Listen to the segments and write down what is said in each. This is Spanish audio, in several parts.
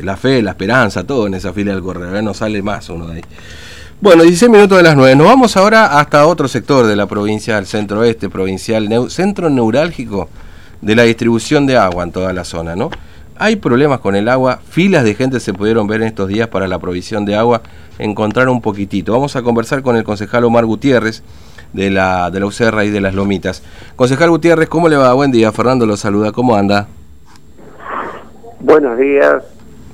la fe, la esperanza, todo en esa fila del correo, ¿eh? no sale más uno de ahí. Bueno, 16 minutos de las 9. Nos vamos ahora hasta otro sector de la provincia del centro oeste, provincial, centro neurálgico de la distribución de agua en toda la zona, ¿no? Hay problemas con el agua, filas de gente se pudieron ver en estos días para la provisión de agua, encontrar un poquitito. Vamos a conversar con el concejal Omar Gutiérrez de la, de la UCR y de las Lomitas. Concejal Gutiérrez, ¿cómo le va? Buen día, Fernando lo saluda, ¿cómo anda? Buenos días,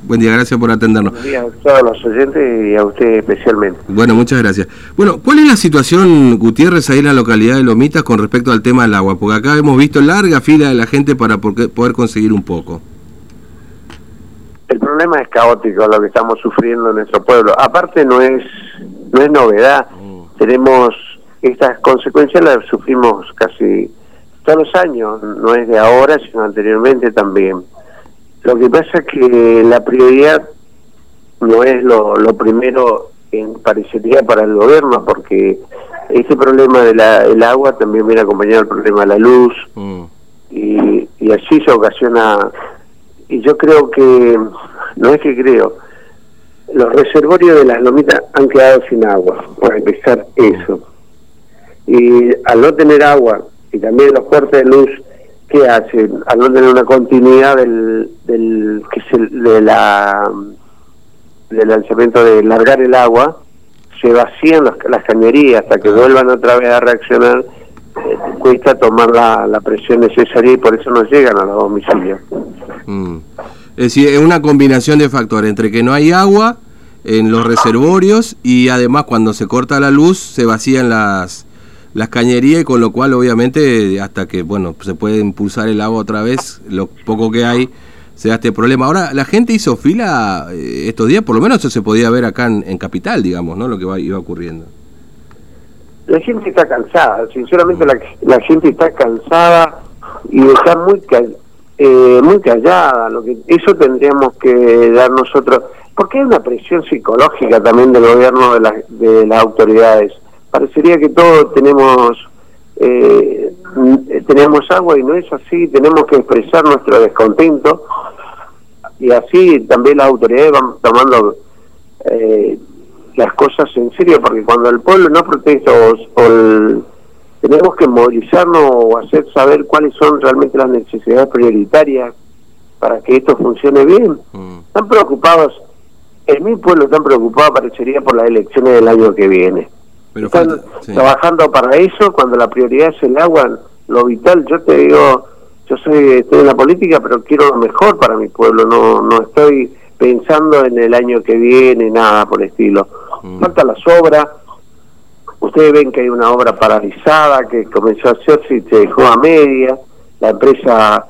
Buen día, gracias por atendernos. Buen día a todos los oyentes y a usted especialmente. Bueno, muchas gracias. Bueno, ¿cuál es la situación, Gutiérrez, ahí en la localidad de Lomitas con respecto al tema del agua? Porque acá hemos visto larga fila de la gente para poder conseguir un poco. El problema es caótico lo que estamos sufriendo en nuestro pueblo. Aparte no es no es novedad. Mm. Tenemos estas consecuencias las sufrimos casi todos los años, no es de ahora, sino anteriormente también. Lo que pasa es que la prioridad no es lo, lo primero en parecería para el gobierno, porque este problema del agua también viene acompañado del problema de la luz, mm. y, y así se ocasiona, y yo creo que, no es que creo, los reservorios de las lomitas han quedado sin agua, para empezar eso. Y al no tener agua, y también los cortes de luz, ¿qué hacen? Al no tener una continuidad del, del que es de la del lanzamiento de largar el agua, se vacían las, cañerías hasta que vuelvan otra vez a reaccionar, eh, cuesta tomar la, presión necesaria y por eso no llegan a los domicilios. Mm. Es decir, es una combinación de factores, entre que no hay agua en los reservorios y además cuando se corta la luz se vacían las, las cañerías y con lo cual obviamente hasta que bueno se puede impulsar el agua otra vez lo poco que hay se da este problema. Ahora la gente hizo fila eh, estos días por lo menos eso se podía ver acá en, capital digamos no lo que iba ocurriendo. La gente está cansada sinceramente la, la gente está cansada y está muy eh, muy callada. Lo que eso tendríamos que dar nosotros porque hay una presión psicológica también del gobierno de, de las autoridades parecería que todos tenemos eh, tenemos agua y no es así, tenemos que expresar nuestro descontento y así también las autoridades van tomando eh, las cosas en serio, porque cuando el pueblo no protesta o, tenemos que movilizarnos o hacer saber cuáles son realmente las necesidades prioritarias para que esto funcione bien. Mm. Están preocupados, en mi pueblo están preocupados parecería por las elecciones del año que viene. Están trabajando para eso cuando la prioridad es el agua, lo vital. Yo te digo, yo soy estoy en la política, pero quiero lo mejor para mi pueblo. No no estoy pensando en el año que viene, nada por el estilo. Mm. Falta las obras. Ustedes ven que hay una obra paralizada que comenzó a hacerse y se dejó a media. La empresa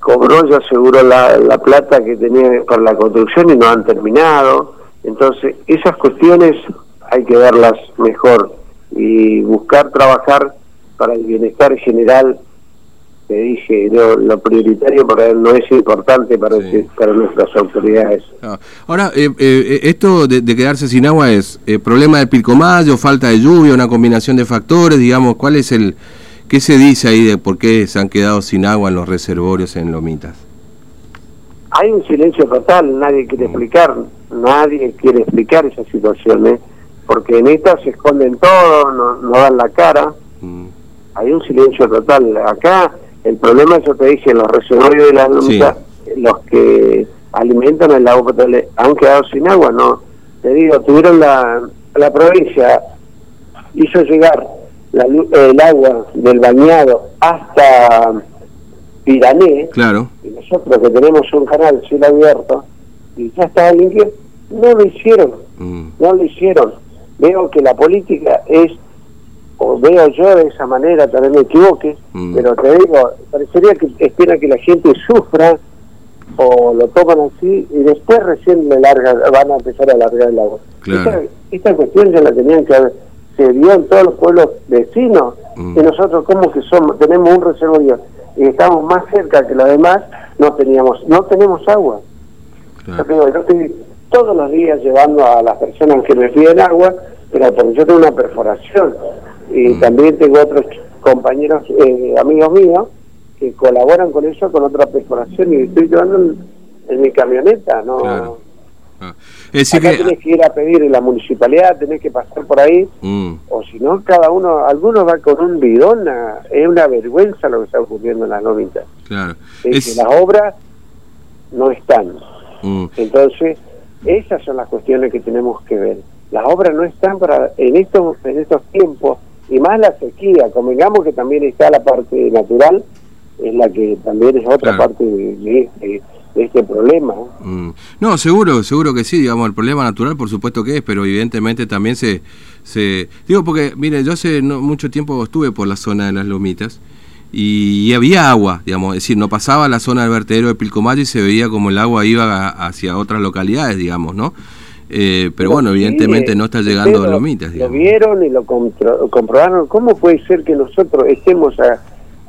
cobró ya seguro la, la plata que tenía para la construcción y no han terminado. Entonces, esas cuestiones hay que verlas mejor y buscar trabajar para el bienestar general te dije, lo, prioritario para él no es importante para, para nuestras autoridades. Ah, ahora, eh, eh, esto de, quedarse sin agua es eh, problema del pilcomayo, falta de lluvia, una combinación de factores, digamos, ¿cuál es el, qué se dice ahí de por qué se han quedado sin agua en los reservorios en Lomitas? Hay un silencio total, nadie quiere mm. explicar, nadie quiere explicar esa situación, ¿eh? Porque en esta se esconden todo, no, dan la cara, mm. hay un silencio total. Acá el problema, yo te dije, los reservorios de la lucha, los que alimentan el agua potable han quedado sin agua, ¿no? Te digo, tuvieron la, la provincia, hizo llegar la, el agua del bañado hasta Pirané, claro. y nosotros que tenemos un canal cielo abierto, y ya estaba limpio, no lo hicieron, mm. no lo hicieron veo que la política es, o veo yo de esa manera, tal vez me equivoque, mm. pero te digo, parecería que espera que la gente sufra o lo toman así y después recién le larga, van a empezar a largar el agua. Esta, cuestión ya la tenían que haber, se dio en todos los pueblos vecinos mm. y nosotros como que somos, tenemos un reservorio y estamos más cerca que los demás, no teníamos, no tenemos agua. Yo, creo, yo estoy todos los días llevando a las personas que me piden agua, pero porque yo tengo una perforación y mm. también tengo otros compañeros, eh, amigos míos, que colaboran con eso, con otra perforación y estoy llevando en mi camioneta, no. Claro. Ah. Es decir Acá que... tenés que ir a pedir en la municipalidad, tenés que pasar por ahí, mm. o si no, cada uno, algunos va con un bidón, es una vergüenza lo que está ocurriendo en las novitas. Claro. Es, que las obras no están. Mm. Entonces, esas son las cuestiones que tenemos que ver. Las obras no están para en estos en estos tiempos y más la sequía. Convengamos que también está la parte natural, es la que también es otra parte de, este problema. Mm. No, seguro, seguro que sí, digamos, el problema natural por supuesto que es, pero evidentemente también se... se digo, porque, mire, yo hace no, mucho tiempo estuve por la zona de las Lomitas y, había agua, digamos, es decir, no pasaba la zona del vertedero de Pilcomayo y se veía como el agua iba hacia otras localidades, digamos, ¿no? Eh, pero, bueno, evidentemente no está llegando a Lomitas. Lo vieron y lo comprobaron. ¿Cómo puede ser que nosotros estemos a,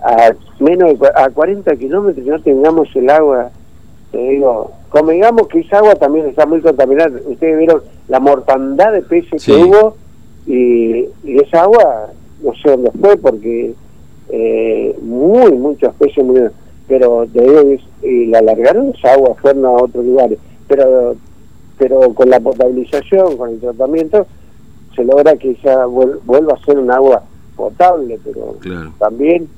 a menos de, a 40 kilómetros y no tengamos el agua? Te digo, convengamos que esa agua también está muy contaminada. Ustedes vieron la mortandad de peces que hubo y, esa agua no sé dónde fue porque eh, muy, muchos peces murieron. Pero te digo, y la alargaron esa agua, fueron a otros lugares. Pero pero con la potabilización, con el tratamiento, se logra que ya vuelva a ser un agua potable, pero también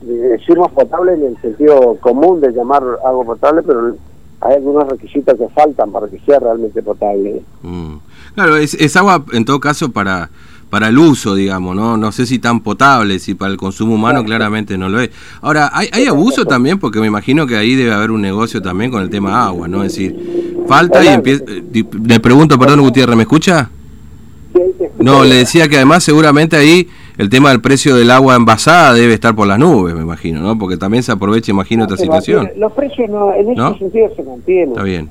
decimos potable en el sentido común de llamar agua potable, pero hay algunos requisitos que faltan para que sea realmente potable. Mm. Claro, es, es, agua en todo caso para para el uso, digamos, ¿no? No sé si tan potable, si para el consumo humano claramente no lo es. Ahora, ¿hay, hay abuso también? Porque me imagino que ahí debe haber un negocio también con el tema agua, ¿no? Es decir, falta y empieza... Eh, le pregunto, perdón Gutiérrez, ¿me escucha? No, le decía que además seguramente ahí el tema del precio del agua envasada debe estar por las nubes, me imagino, ¿no? Porque también se aprovecha, imagino, esta situación. Los precios no, en ese sentido se mantienen. Está bien.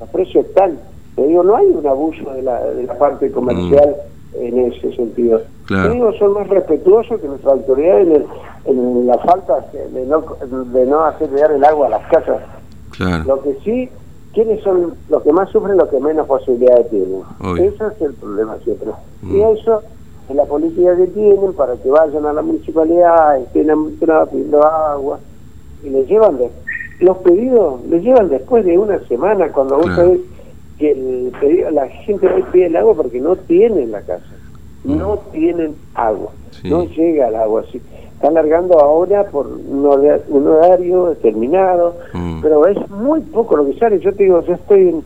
Los precios están. Te digo, no hay un abuso de la, de la parte comercial. Mm en ese sentido. Claro. son más respetuosos que nuestra autoridad en, en la falta de no, de no hacer llegar el agua a las casas. Claro. Lo que sí, ¿quiénes son los que más sufren, los que menos posibilidades tienen? Ese es el problema siempre. Y mm. eso es la política que tienen para que vayan a la municipalidad, estén pidiendo agua, y les llevan de, los pedidos, les llevan después de una semana, cuando vos sabés que la gente hoy pide el agua porque no tienen la casa, mm. no tienen agua, no llega el agua. así Está alargando ahora por un horario, determinado, mm. pero es muy poco lo que sale. Yo te digo, yo estoy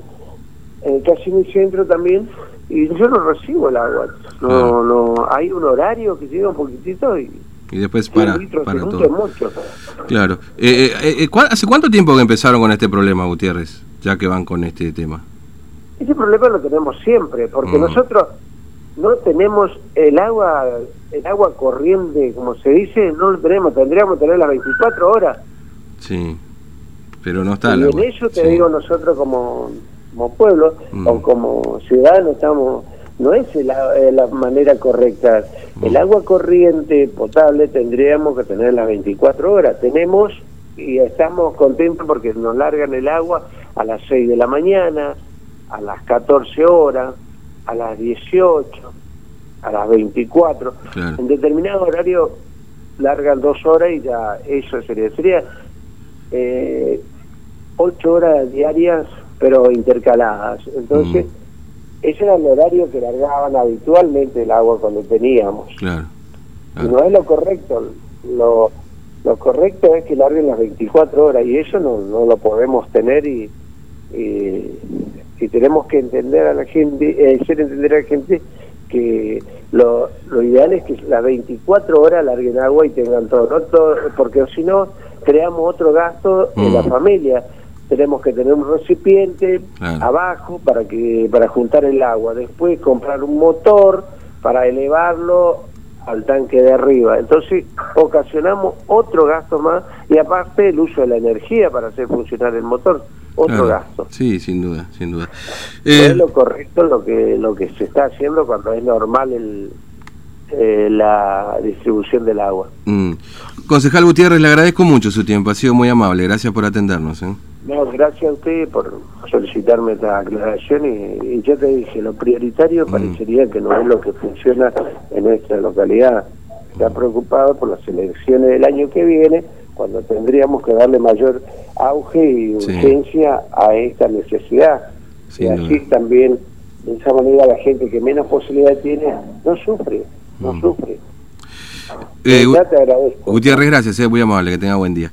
en, casi en el centro también y yo no recibo el agua. No, no, hay un horario que llega un poquitito y y después para, para todo. Claro. Eh, eh, eh, ¿Hace cuánto tiempo que empezaron con este problema, Gutiérrez? Ya que van con este tema. Ese problema lo tenemos siempre, porque mm. nosotros no tenemos el agua el agua corriente, como se dice, no lo tenemos, tendríamos que tener las 24 horas. Sí, pero no está. Y en eso te digo nosotros como, como pueblo mm. o como ciudadanos estamos no es la, la manera correcta. El mm. agua corriente potable tendríamos que tener las 24 horas. Tenemos y estamos contentos porque nos largan el agua a las 6 de la mañana, a las 14 horas, a las 18, a las 24. En determinado horario largan dos horas y ya eso sería. Sería eh, ocho horas diarias, pero intercaladas. Entonces, mm. ese era el horario que largaban habitualmente el agua cuando teníamos. Claro. Y no es lo correcto. Lo, lo correcto es que larguen las 24 horas y eso no, no lo podemos tener y, y y tenemos que entender a la gente, eh, hacer entender a la gente que lo, lo ideal es que las 24 horas larguen agua y tengan todo, ¿no? todo porque si no creamos otro gasto en la mm. familia. Tenemos que tener un recipiente abajo para que para juntar el agua, después comprar un motor para elevarlo al tanque de arriba. Entonces ocasionamos otro gasto más y aparte el uso de la energía para hacer funcionar el motor otro gasto. Sí, sin duda, sin duda. es eh, lo correcto lo que lo que se está haciendo cuando es normal el, eh, la distribución del agua. Mm. Concejal Gutiérrez, le agradezco mucho su tiempo, ha sido muy amable, gracias por atendernos. ¿eh? No, gracias a usted por solicitarme esta aclaración y, y ya te dije, lo prioritario mm. parecería que no es lo que funciona nuestra localidad. Está preocupado por las elecciones del año que viene cuando tendríamos que darle mayor auge y urgencia a esta necesidad. y así también, de esa manera, la gente que menos posibilidad tiene no sufre, no mm. sufre. Eh, te agradezco. Gutiérrez, gracias, eh, muy amable, que tenga buen día.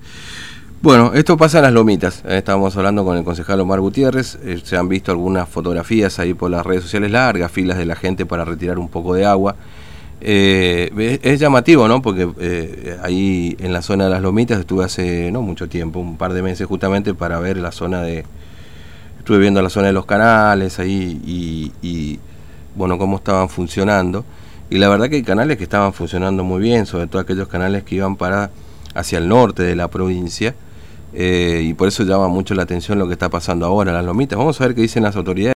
Bueno, esto pasa en las lomitas. Eh, estábamos hablando con el concejal Omar Gutiérrez. Eh, se han visto algunas fotografías ahí por las redes sociales largas, filas de la gente para retirar un poco de agua. Eh, es llamativo, ¿no? Porque ahí en la zona de las lomitas estuve hace no mucho tiempo, un par de meses justamente para ver la zona de... Estuve viendo la zona de los canales ahí y, bueno, cómo estaban funcionando. Y la verdad que hay canales que estaban funcionando muy bien, sobre todo aquellos canales que iban para hacia el norte de la provincia eh, y por eso llama mucho la atención lo que está pasando ahora, las lomitas. Vamos a ver qué dicen las autoridades.